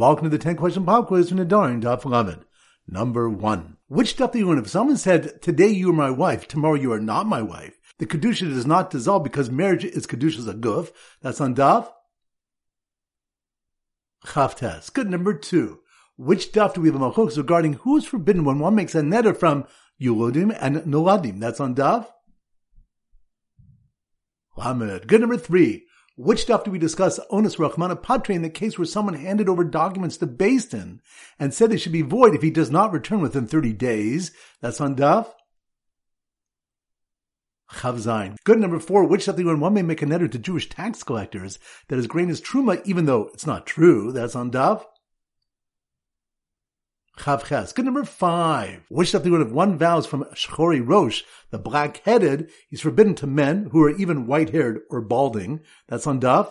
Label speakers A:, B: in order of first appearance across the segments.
A: Welcome to the 10 question pop quiz from Nedarim Daf Lamed. Number one. Which daf do? If someone said, today you are my wife, tomorrow you are not my wife, the Kedusha does not dissolve because marriage is Kedusha's a guf. That's on Daf. Chavtes. Good. Number two. Which daf do we have a machlokes regarding who is forbidden when one makes a neder from Yulodim and Noladim? That's on Daf. Lamed. Good. Number three. Which daf do we discuss onus rachmana patre in the case where someone handed over documents to Din and said they should be void if he does not return within 30 days? That's on Daf. Chavzain. Good number four. Which daf do when one may make a neder to Jewish tax collectors that his grain is truma even though it's not true? That's on Daf. Chavches. Good number five. Which daf if one vows from Shchori Rosh, the black-headed, he's forbidden to men who are even white-haired or balding. That's on Daf.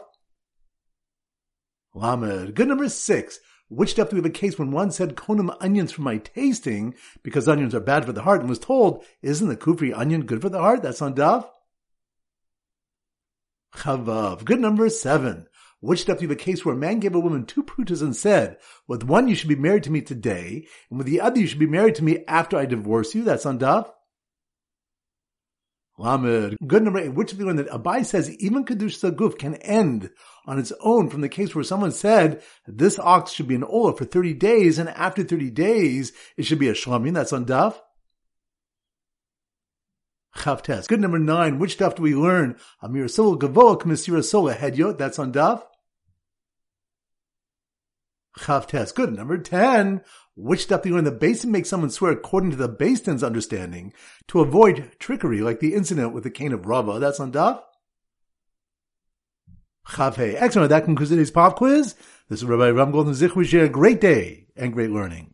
A: Lamed. Good number six. Which daf do we have a case when one said konam onions for my tasting because onions are bad for the heart and was told, isn't the kufri onion good for the heart? That's on Daf. Chavav. Good number seven. Which daf you have a case where a man gave a woman two prutas and said, with one you should be married to me today, and with the other you should be married to me after I divorce you? That's on Daf. Lamed. Good number eight. Which of the one that Abai says even Kadush Saguf can end on its own from the case where someone said this ox should be an Ola for 30 days and after 30 days it should be a Shlamim. That's on Daf. Chavtes. Good number nine. Which daf do we learn? Amir Sola Gavoa Kamisira Sola Hedyot. That's on Daf. Chavtes. Good. Number 10. Which step do you learn? The Beis Din makes someone swear according to the Beis Din's understanding to avoid trickery, like the incident with the cane of Rava. That's on Daf. Chavhe. Excellent. That concludes today's pop quiz. This is Rabbi Ram Golden Zich. Share a great day and great learning.